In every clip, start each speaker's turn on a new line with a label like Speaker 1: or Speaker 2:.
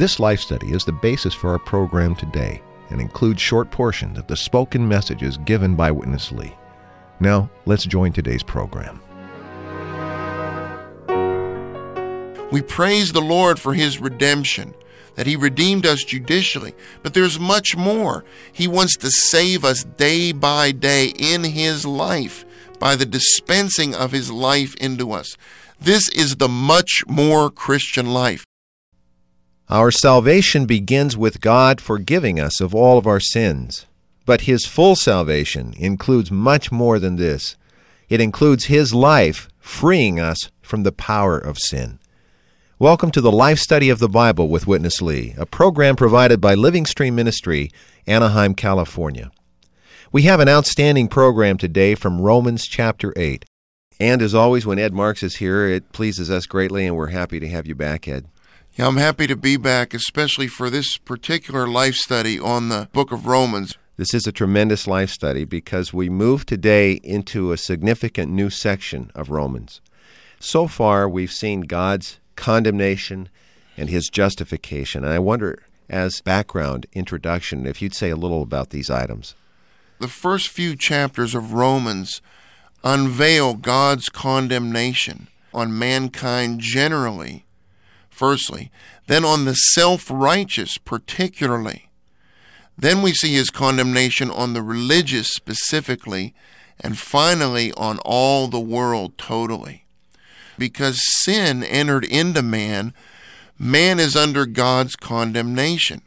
Speaker 1: This life study is the basis for our program today and includes short portions of the spoken messages given by Witness Lee. Now, let's join today's program.
Speaker 2: We praise the Lord for his redemption that He redeemed us judicially. But there's much more. He wants to save us day by day in His life by the dispensing of His life into us. This is the much more Christian life.
Speaker 3: Our salvation begins with God forgiving us of all of our sins. But His full salvation includes much more than this. It includes His life freeing us from the power of sin. Welcome to the Life Study of the Bible with Witness Lee, a program provided by Living Stream Ministry, Anaheim, California. We have an outstanding program today from Romans chapter 8. And as always, when Ed Marks is here, it pleases us greatly, and we're happy to have you back, Ed.
Speaker 2: Yeah, I'm happy to be back, especially for this particular life study on the book of Romans.
Speaker 3: This is a tremendous life study because we move today into a significant new section of Romans. So far, we've seen God's condemnation and his justification. And I wonder, as background introduction, if you'd say a little about these items.
Speaker 2: The first few chapters of Romans unveil God's condemnation on mankind generally, firstly, then on the self righteous particularly. Then we see his condemnation on the religious specifically, and finally on all the world totally because sin entered into man, man is under God's condemnation.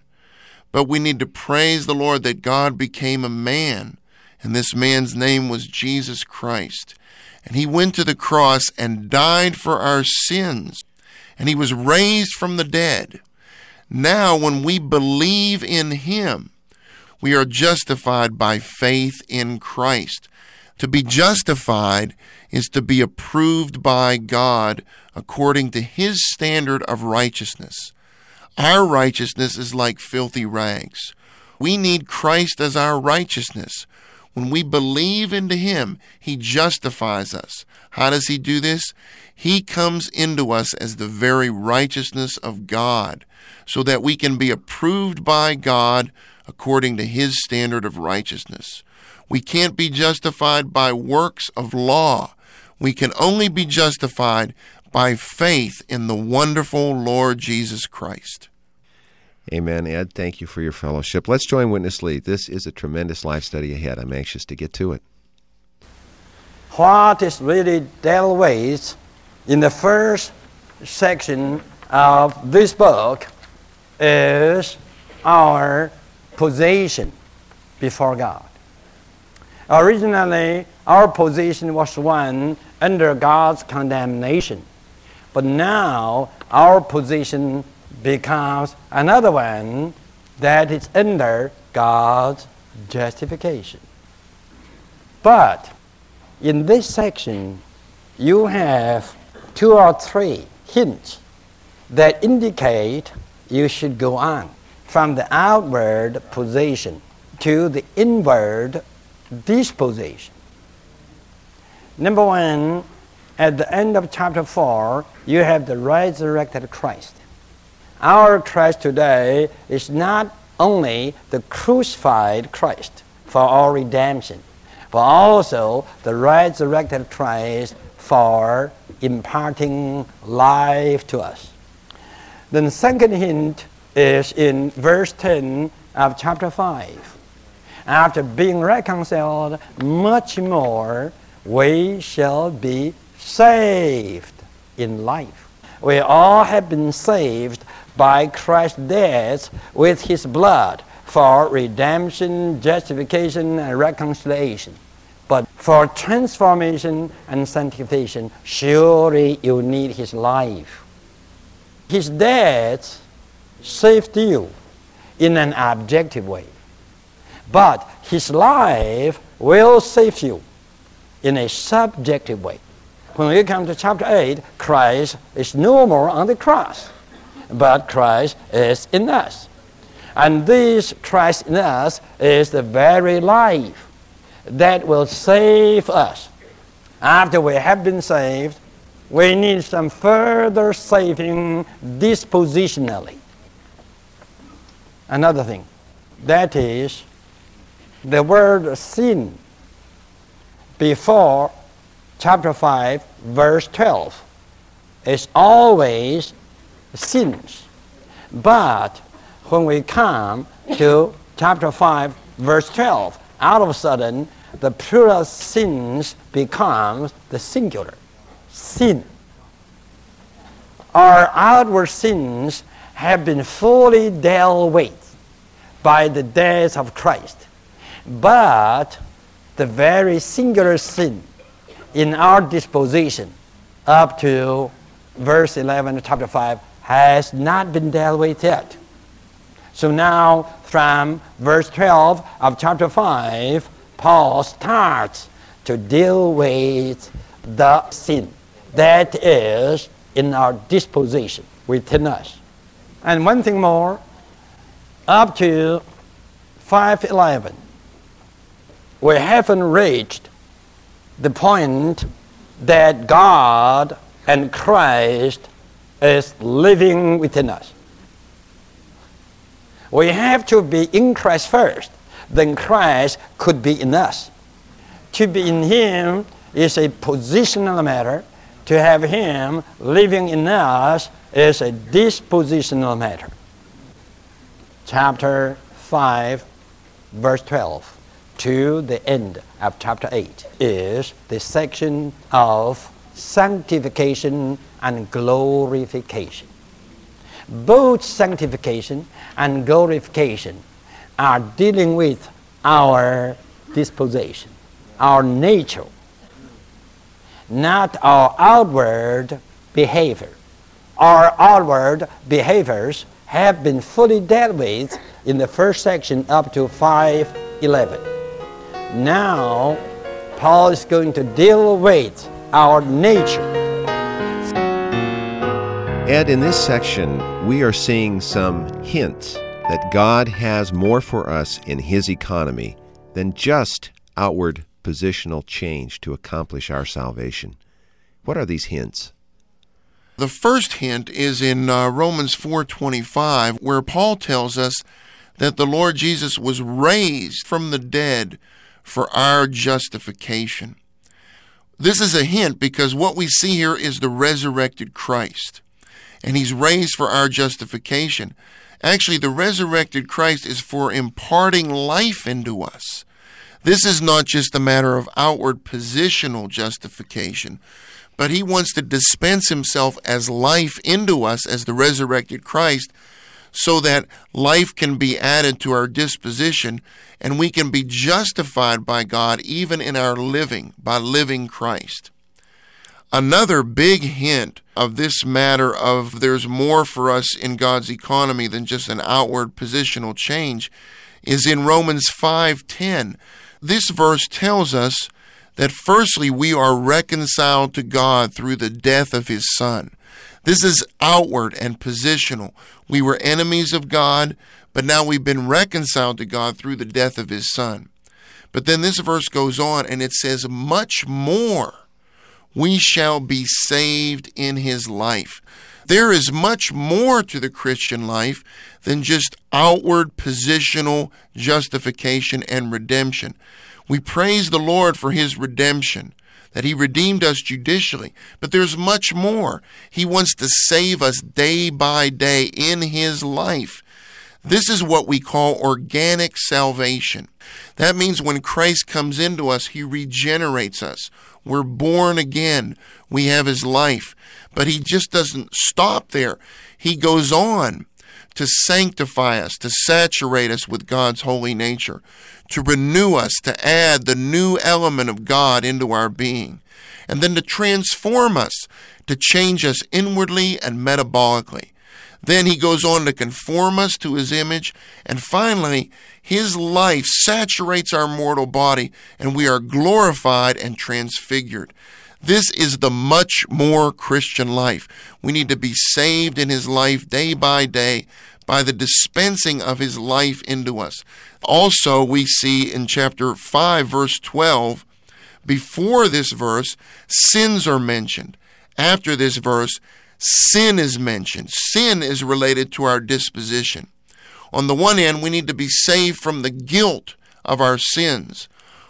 Speaker 2: But we need to praise the Lord that God became a man, and this man's name was Jesus Christ. And he went to the cross and died for our sins, and he was raised from the dead. Now, when we believe in him, we are justified by faith in Christ. To be justified is to be approved by God according to His standard of righteousness. Our righteousness is like filthy rags. We need Christ as our righteousness. When we believe into Him, He justifies us. How does He do this? He comes into us as the very righteousness of God, so that we can be approved by God according to His standard of righteousness. We can't be justified by works of law. We can only be justified by faith in the wonderful Lord Jesus Christ.
Speaker 3: Amen, Ed. Thank you for your fellowship. Let's join Witness Lee. This is a tremendous life study ahead. I'm anxious to get to it.
Speaker 4: What is really dealt with in the first section of this book is our position before God. Originally, our position was one under God's condemnation. But now our position becomes another one that is under God's justification. But in this section, you have two or three hints that indicate you should go on from the outward position to the inward disposition. Number one, at the end of chapter 4, you have the resurrected Christ. Our Christ today is not only the crucified Christ for our redemption, but also the resurrected Christ for imparting life to us. The second hint is in verse 10 of chapter 5. After being reconciled, much more we shall be saved in life. We all have been saved by Christ's death with his blood for redemption, justification, and reconciliation. But for transformation and sanctification, surely you need his life. His death saved you in an objective way, but His life will save you in a subjective way. When we come to chapter 8, Christ is no more on the cross, but Christ is in us. And this Christ in us is the very life that will save us. After we have been saved, we need some further saving dispositionally. Another thing, that is the word sin before chapter 5, verse 12 is always sins. But when we come to chapter 5, verse 12, all of a sudden the plural sins becomes the singular sin. Our outward sins have been fully dealt with by the death of Christ. But the very singular sin in our disposition up to verse 11 of chapter 5 has not been dealt with yet. So now, from verse 12 of chapter 5, Paul starts to deal with the sin that is in our disposition within us. And one thing more, up to 511, we haven't reached the point that God and Christ is living within us. We have to be in Christ first, then Christ could be in us. To be in Him is a positional matter. To have Him living in us is a dispositional matter. Chapter 5, verse 12 to the end of chapter 8 is the section of sanctification and glorification. Both sanctification and glorification are dealing with our disposition, our nature, not our outward behavior. Our outward behaviors have been fully dealt with in the first section up to 511. Now, Paul is going to deal with our nature.
Speaker 3: Ed, in this section, we are seeing some hints that God has more for us in His economy than just outward positional change to accomplish our salvation. What are these hints?
Speaker 2: The first hint is in uh, Romans 4:25 where Paul tells us that the Lord Jesus was raised from the dead for our justification. This is a hint because what we see here is the resurrected Christ. And he's raised for our justification. Actually, the resurrected Christ is for imparting life into us. This is not just a matter of outward positional justification, but he wants to dispense himself as life into us as the resurrected Christ so that life can be added to our disposition and we can be justified by God even in our living by living Christ. Another big hint of this matter of there's more for us in God's economy than just an outward positional change is in Romans 5:10. This verse tells us that firstly we are reconciled to God through the death of his son. This is outward and positional. We were enemies of God, but now we've been reconciled to God through the death of his son. But then this verse goes on and it says, much more we shall be saved in his life. There is much more to the Christian life than just outward positional justification and redemption. We praise the Lord for his redemption, that he redeemed us judicially, but there's much more. He wants to save us day by day in his life. This is what we call organic salvation. That means when Christ comes into us, he regenerates us. We're born again. We have his life. But he just doesn't stop there. He goes on to sanctify us, to saturate us with God's holy nature, to renew us, to add the new element of God into our being, and then to transform us, to change us inwardly and metabolically. Then he goes on to conform us to his image. And finally, his life saturates our mortal body and we are glorified and transfigured. This is the much more Christian life. We need to be saved in his life day by day by the dispensing of his life into us. Also, we see in chapter 5, verse 12, before this verse, sins are mentioned. After this verse, sin is mentioned. Sin is related to our disposition. On the one hand, we need to be saved from the guilt of our sins.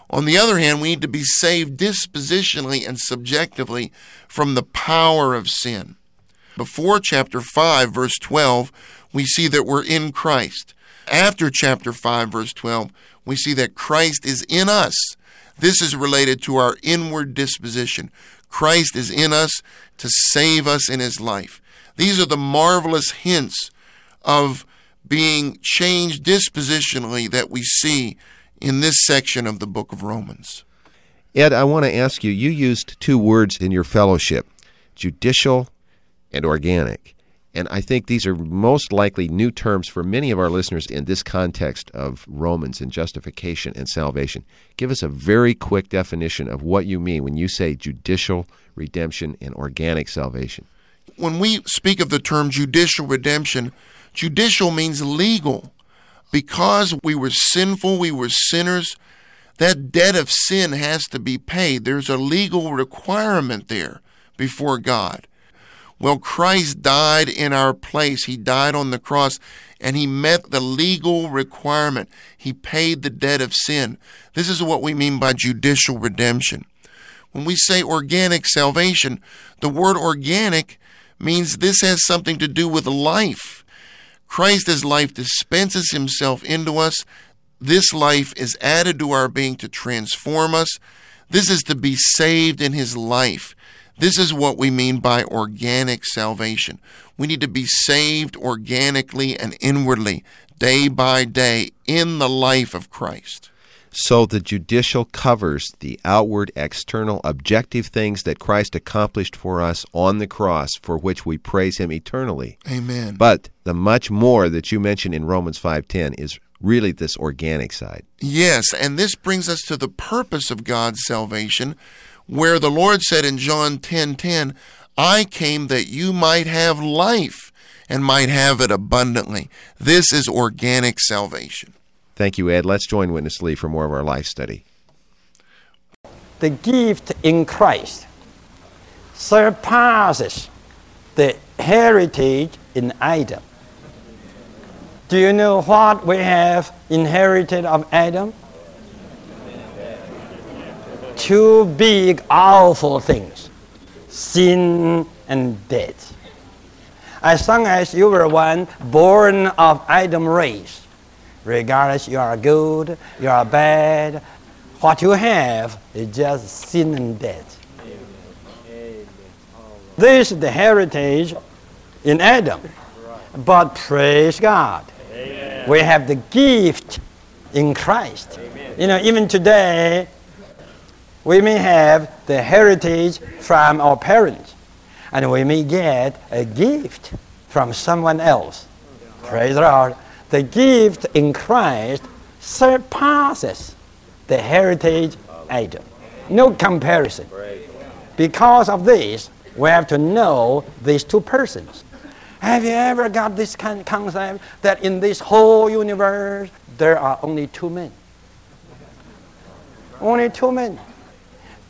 Speaker 2: On the other hand, we need to be saved dispositionally and subjectively from the power of sin. Before chapter 5, verse 12, we see that we're in Christ. After chapter 5, verse 12, we see that Christ is in us. This is related to our inward disposition. Christ is in us to save us in his life. These are the marvelous hints of being changed dispositionally that we see in this section of the book of Romans.
Speaker 3: Ed, I want to ask you you used two words in your fellowship judicial and organic. And I think these are most likely new terms for many of our listeners in this context of Romans and justification and salvation. Give us a very quick definition of what you mean when you say judicial redemption and organic salvation.
Speaker 2: When we speak of the term judicial redemption, judicial means legal. Because we were sinful, we were sinners, that debt of sin has to be paid. There's a legal requirement there before God. Well, Christ died in our place. He died on the cross and he met the legal requirement. He paid the debt of sin. This is what we mean by judicial redemption. When we say organic salvation, the word organic means this has something to do with life. Christ as life dispenses himself into us. This life is added to our being to transform us. This is to be saved in his life. This is what we mean by organic salvation. We need to be saved organically and inwardly, day by day, in the life of Christ.
Speaker 3: So the judicial covers the outward, external, objective things that Christ accomplished for us on the cross, for which we praise Him eternally.
Speaker 2: Amen.
Speaker 3: But the much more that you mentioned in Romans 5:10 is really this organic side.
Speaker 2: Yes, and this brings us to the purpose of God's salvation, where the Lord said in John 10:10, 10, 10, "I came that you might have life and might have it abundantly." This is organic salvation.
Speaker 3: Thank you, Ed. Let's join Witness Lee for more of our life study.
Speaker 4: The gift in Christ surpasses the heritage in Adam. Do you know what we have inherited of Adam? Two big, awful things sin and death. As long as you were one born of Adam race, regardless you are good, you are bad, what you have is just sin and death. This is the heritage in Adam. But praise God, we have the gift in Christ. You know, even today, we may have the heritage from our parents, and we may get a gift from someone else. Praise the Lord. The gift in Christ surpasses the heritage item. No comparison. Because of this, we have to know these two persons. Have you ever got this kind of concept that in this whole universe there are only two men? Only two men.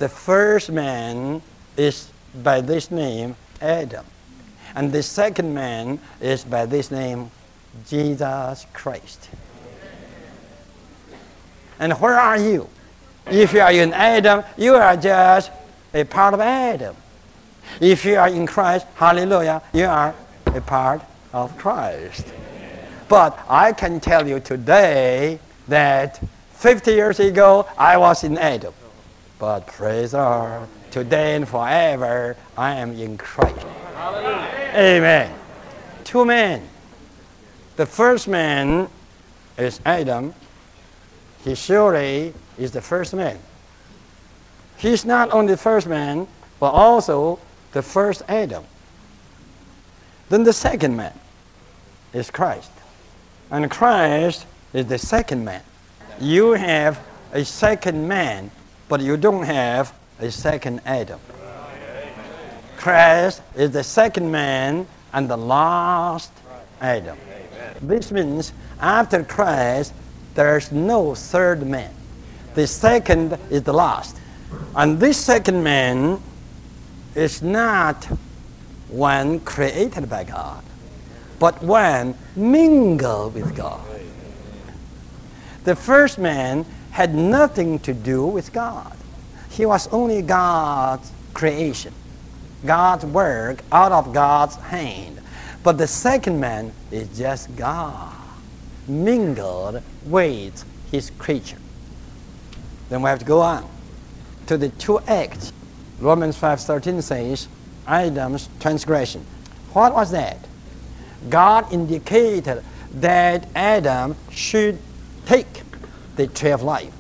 Speaker 4: The first man is by this name Adam, and the second man is by this name Jesus Christ. And where are you? If you are in Adam, you are just a part of Adam. If you are in Christ, hallelujah, you are a part of Christ. But I can tell you today that 50 years ago I was in Adam. But praise the Lord, today and forever I am in Christ. Hallelujah. Amen. Two men. The first man is Adam. He surely is the first man. He's not only the first man, but also the first Adam. Then the second man. is Christ. And Christ is the second man. You have a second man, but you don't have a second Adam. Christ is the second man and the last Adam. This means after Christ, there's no third man. The second is the last. And this second man is not one created by God, but one mingled with God. The first man had nothing to do with God. He was only God's creation, God's work out of God's hand. But the second man is just God, mingled with his creature. Then we have to go on to the two acts. Romans 5:13 says, Adam's transgression. What was that? God indicated that Adam should take the tree of life.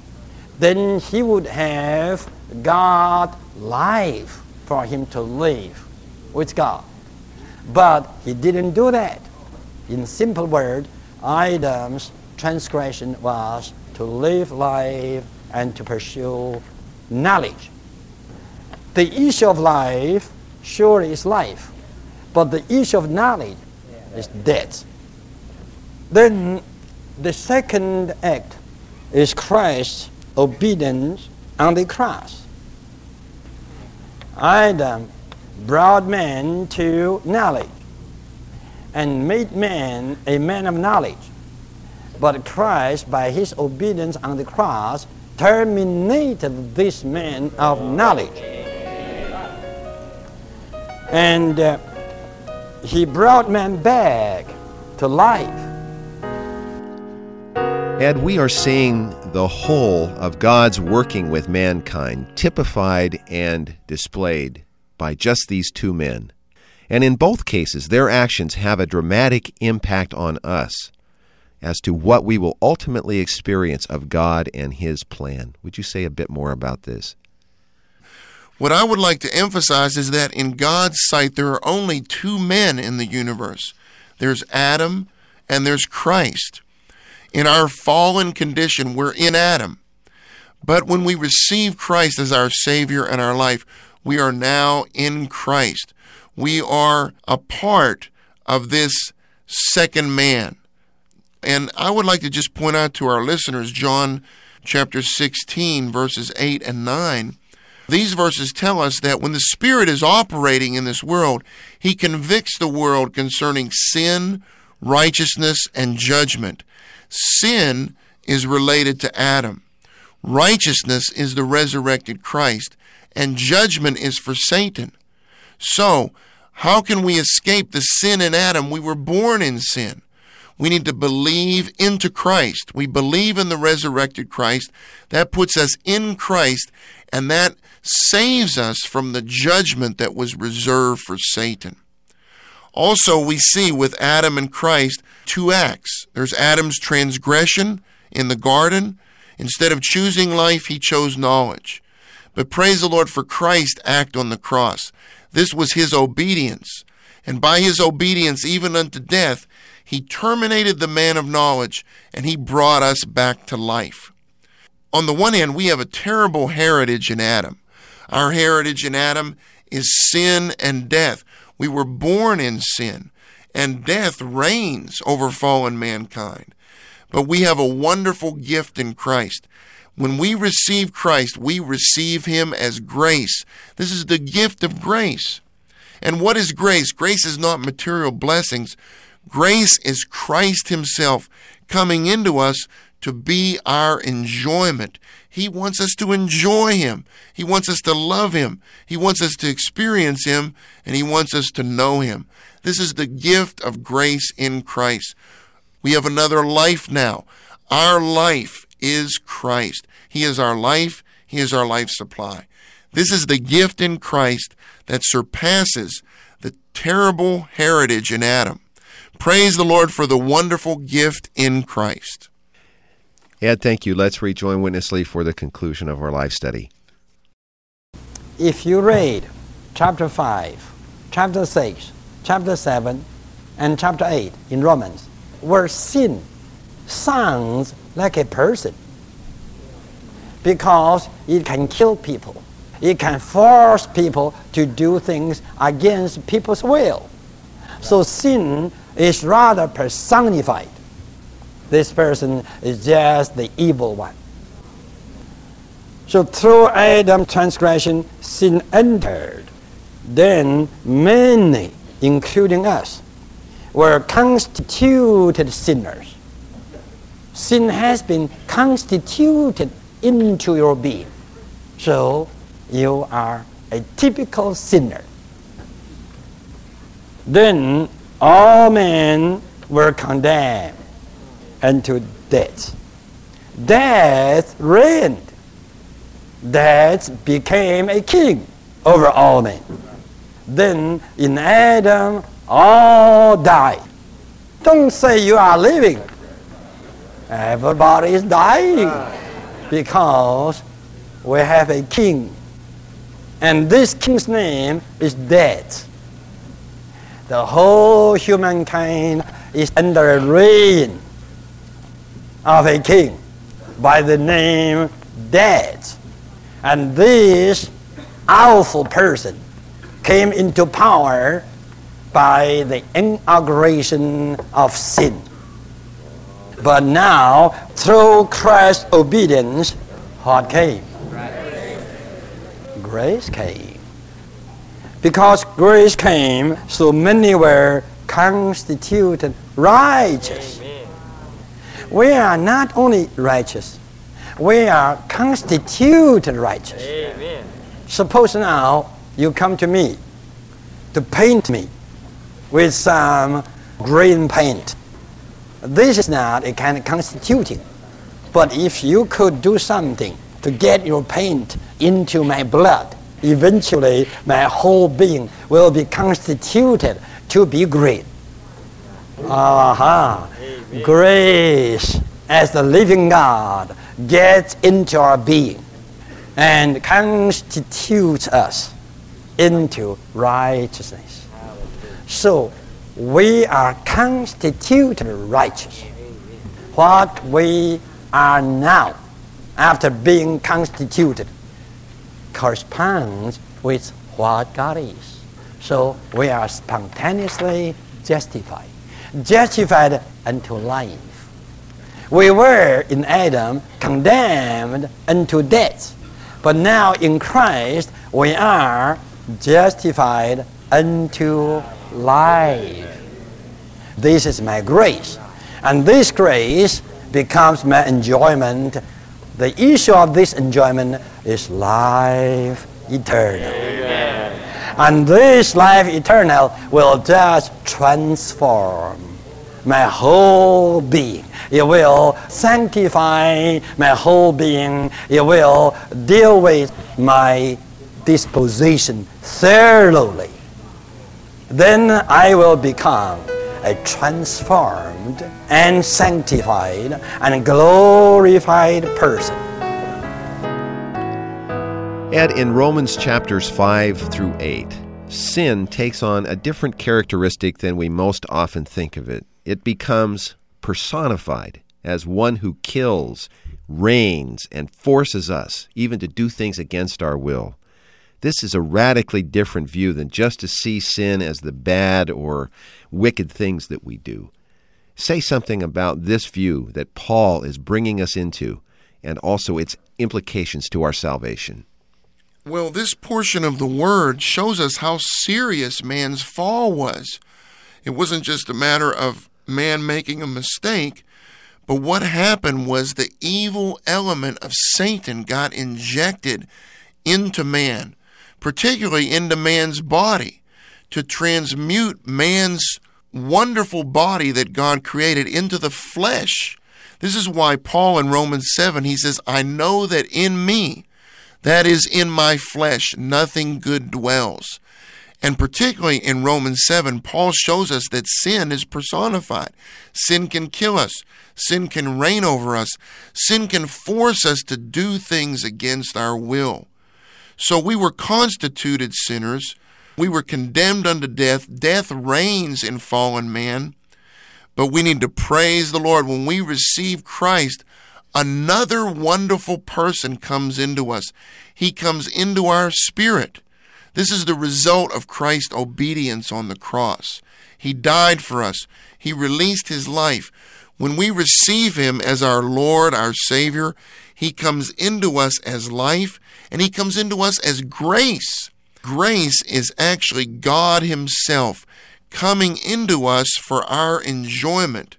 Speaker 4: Then he would have God life for him to live with God. But he didn't do that. In simple word, Adam's transgression was to live life and to pursue knowledge. The issue of life surely is life, but the issue of knowledge is death. Then the second act is Christ's obedience on the cross. Adam brought man to knowledge and made man a man of knowledge. But Christ, by his obedience on the cross, terminated this man of knowledge. And uh, he brought man back to life.
Speaker 3: Ed, we are seeing the whole of God's working with mankind typified and displayed by just these two men. And in both cases, their actions have a dramatic impact on us as to what we will ultimately experience of God and His plan. Would you say a bit more about this?
Speaker 2: What I would like to emphasize is that in God's sight, there are only two men in the universe there's Adam and there's Christ. In our fallen condition, we're in Adam. But when we receive Christ as our Savior and our life, we are now in Christ. We are a part of this second man. And I would like to just point out to our listeners John chapter 16, verses 8 and 9. These verses tell us that when the Spirit is operating in this world, He convicts the world concerning sin, righteousness, and judgment. Sin is related to Adam, righteousness is the resurrected Christ, and judgment is for Satan. So, how can we escape the sin in Adam? We were born in sin. We need to believe into Christ. We believe in the resurrected Christ. That puts us in Christ, and that saves us from the judgment that was reserved for Satan. Also, we see with Adam and Christ two acts. There's Adam's transgression in the garden. Instead of choosing life, he chose knowledge. But praise the Lord for Christ's act on the cross. This was his obedience. And by his obedience, even unto death, he terminated the man of knowledge and he brought us back to life. On the one hand, we have a terrible heritage in Adam. Our heritage in Adam is sin and death. We were born in sin, and death reigns over fallen mankind. But we have a wonderful gift in Christ. When we receive Christ, we receive Him as grace. This is the gift of grace. And what is grace? Grace is not material blessings. Grace is Christ Himself coming into us to be our enjoyment. He wants us to enjoy Him. He wants us to love Him. He wants us to experience Him, and He wants us to know Him. This is the gift of grace in Christ. We have another life now. Our life is Christ. He is our life. He is our life supply. This is the gift in Christ that surpasses the terrible heritage in Adam. Praise the Lord for the wonderful gift in Christ.
Speaker 3: Ed, thank you. Let's rejoin Witness Lee for the conclusion of our life study.
Speaker 4: If you read chapter 5, chapter 6, chapter 7, and chapter 8 in Romans, where sin sounds like a person because it can kill people. It can force people to do things against people's will. So sin is rather personified. This person is just the evil one. So through Adam's transgression, sin entered. Then many, including us, were constituted sinners. Sin has been constituted into your being. So you are a typical sinner. Then all men were condemned unto death. Death reigned. Death became a king over all men. Then in Adam, all died. Don't say you are living. Everybody is dying because we have a king. And this king's name is death. The whole humankind is under a reign of a king by the name death. And this awful person came into power by the inauguration of sin. But now, through Christ's obedience, what came? Grace came. Because grace came, so many were constituted righteous. We are not only righteous, we are constituted righteous.
Speaker 5: Amen.
Speaker 4: Suppose now you come to me to paint me with some green paint. This is not a kind of constituting. But if you could do something to get your paint into my blood, eventually my whole being will be constituted to be green. Aha. Grace as the living God gets into our being and constitutes us into righteousness. So we are constituted righteous. What we are now, after being constituted, corresponds with what God is. So we are spontaneously justified, justified unto life. We were in Adam condemned unto death, but now in Christ we are justified unto life. This is my grace. And this grace becomes my enjoyment. The issue of this enjoyment is life eternal. And this life eternal will just transform my whole being. It will sanctify my whole being. It will deal with my disposition thoroughly. Then I will become a transformed and sanctified and glorified person.
Speaker 3: Ed, in Romans chapters 5 through 8, sin takes on a different characteristic than we most often think of it. It becomes personified as one who kills, reigns, and forces us even to do things against our will. This is a radically different view than just to see sin as the bad or wicked things that we do. Say something about this view that Paul is bringing us into and also its implications to our salvation.
Speaker 2: Well, this portion of the word shows us how serious man's fall was. It wasn't just a matter of man making a mistake, but what happened was the evil element of Satan got injected into man, particularly into man's body, to transmute man's wonderful body that God created into the flesh. This is why Paul in Romans 7 he says, I know that in me, that is in my flesh, nothing good dwells. And particularly in Romans 7, Paul shows us that sin is personified. Sin can kill us. Sin can reign over us. Sin can force us to do things against our will. So we were constituted sinners We were condemned unto death. Death reigns in fallen man. But we need to praise the Lord. When we receive Christ, another wonderful person comes into us. He comes into our spirit. This is the result of Christ's obedience on the cross. He died for us. He released his life. When we receive him as our Lord, our Savior, he comes into us as life and he comes into us as grace. Grace is actually God himself coming into us for our enjoyment.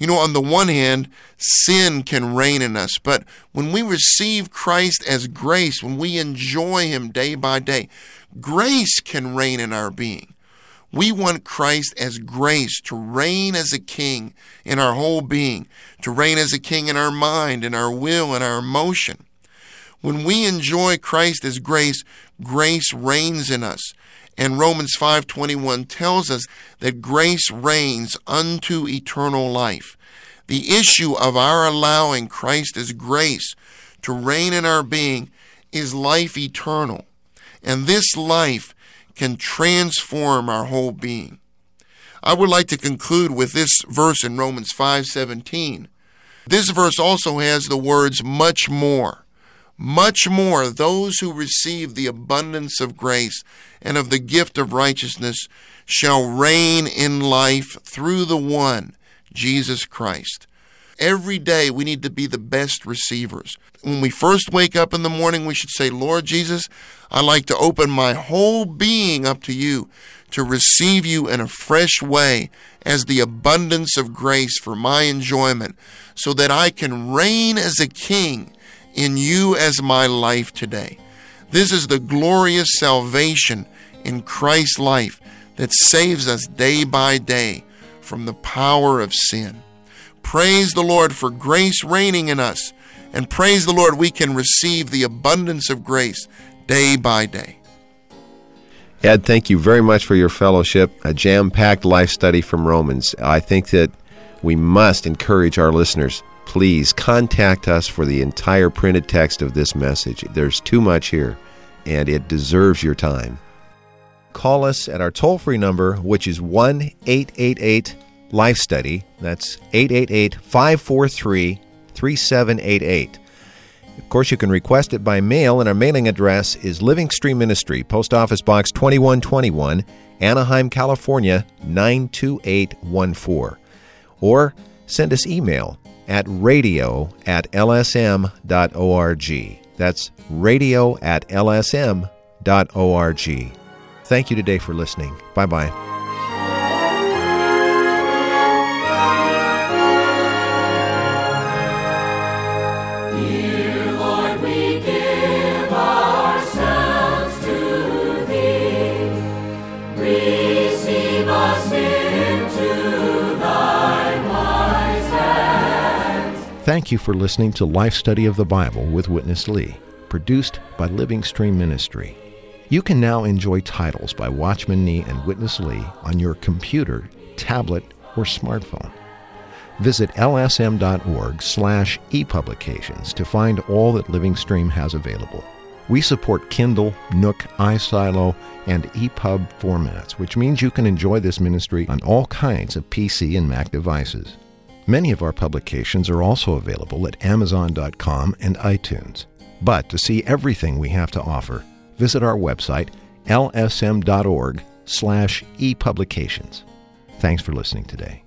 Speaker 2: You know, on the one hand, sin can reign in us, but when we receive Christ as grace, when we enjoy Him day by day, grace can reign in our being. We want Christ as grace to reign as a king in our whole being, to reign as a king in our mind, in our will, in our emotion. When we enjoy Christ as grace, grace reigns in us. And Romans 5:21 tells us that grace reigns unto eternal life. The issue of our allowing Christ as grace to reign in our being is life eternal. And this life can transform our whole being. I would like to conclude with this verse in Romans 5:17. This verse also has the words much more. Much more, those who receive the abundance of grace and of the gift of righteousness shall reign in life through the one, Jesus Christ. Every day we need to be the best receivers. When we first wake up in the morning, we should say, Lord Jesus, I like to open my whole being up to you to receive you in a fresh way as the abundance of grace for my enjoyment, so that I can reign as a king in you as my life today. This is the glorious salvation in Christ's life that saves us day by day from the power of sin. Praise the Lord for grace reigning in us, and praise the Lord we can receive the abundance of grace day by day.
Speaker 3: Ed, thank you very much for your fellowship, a jam packed life study from Romans. I think that we must encourage our listeners please contact us for the entire printed text of this message. There's too much here, and it deserves your time. Call us at our toll free number, which is 1 888 Life Study. That's 888 543 3788. Of course, you can request it by mail, and our mailing address is Living Stream Ministry, Post Office Box 2121, Anaheim, California 92814. Or send us email at radio at lsm.org. That's radio at lsm.org. Thank you today for listening. Bye bye.
Speaker 1: Thank you for listening to Life Study of the Bible with Witness Lee, produced by Living Stream Ministry. You can now enjoy titles by Watchman Nee and Witness Lee on your computer, tablet, or smartphone. Visit lsm.org slash epublications to find all that Living Stream has available. We support Kindle, Nook, iSilo, and EPUB formats, which means you can enjoy this ministry on all kinds of PC and Mac devices. Many of our publications are also available at Amazon.com and iTunes. But to see everything we have to offer, visit our website, lsm.org slash epublications. Thanks for listening today.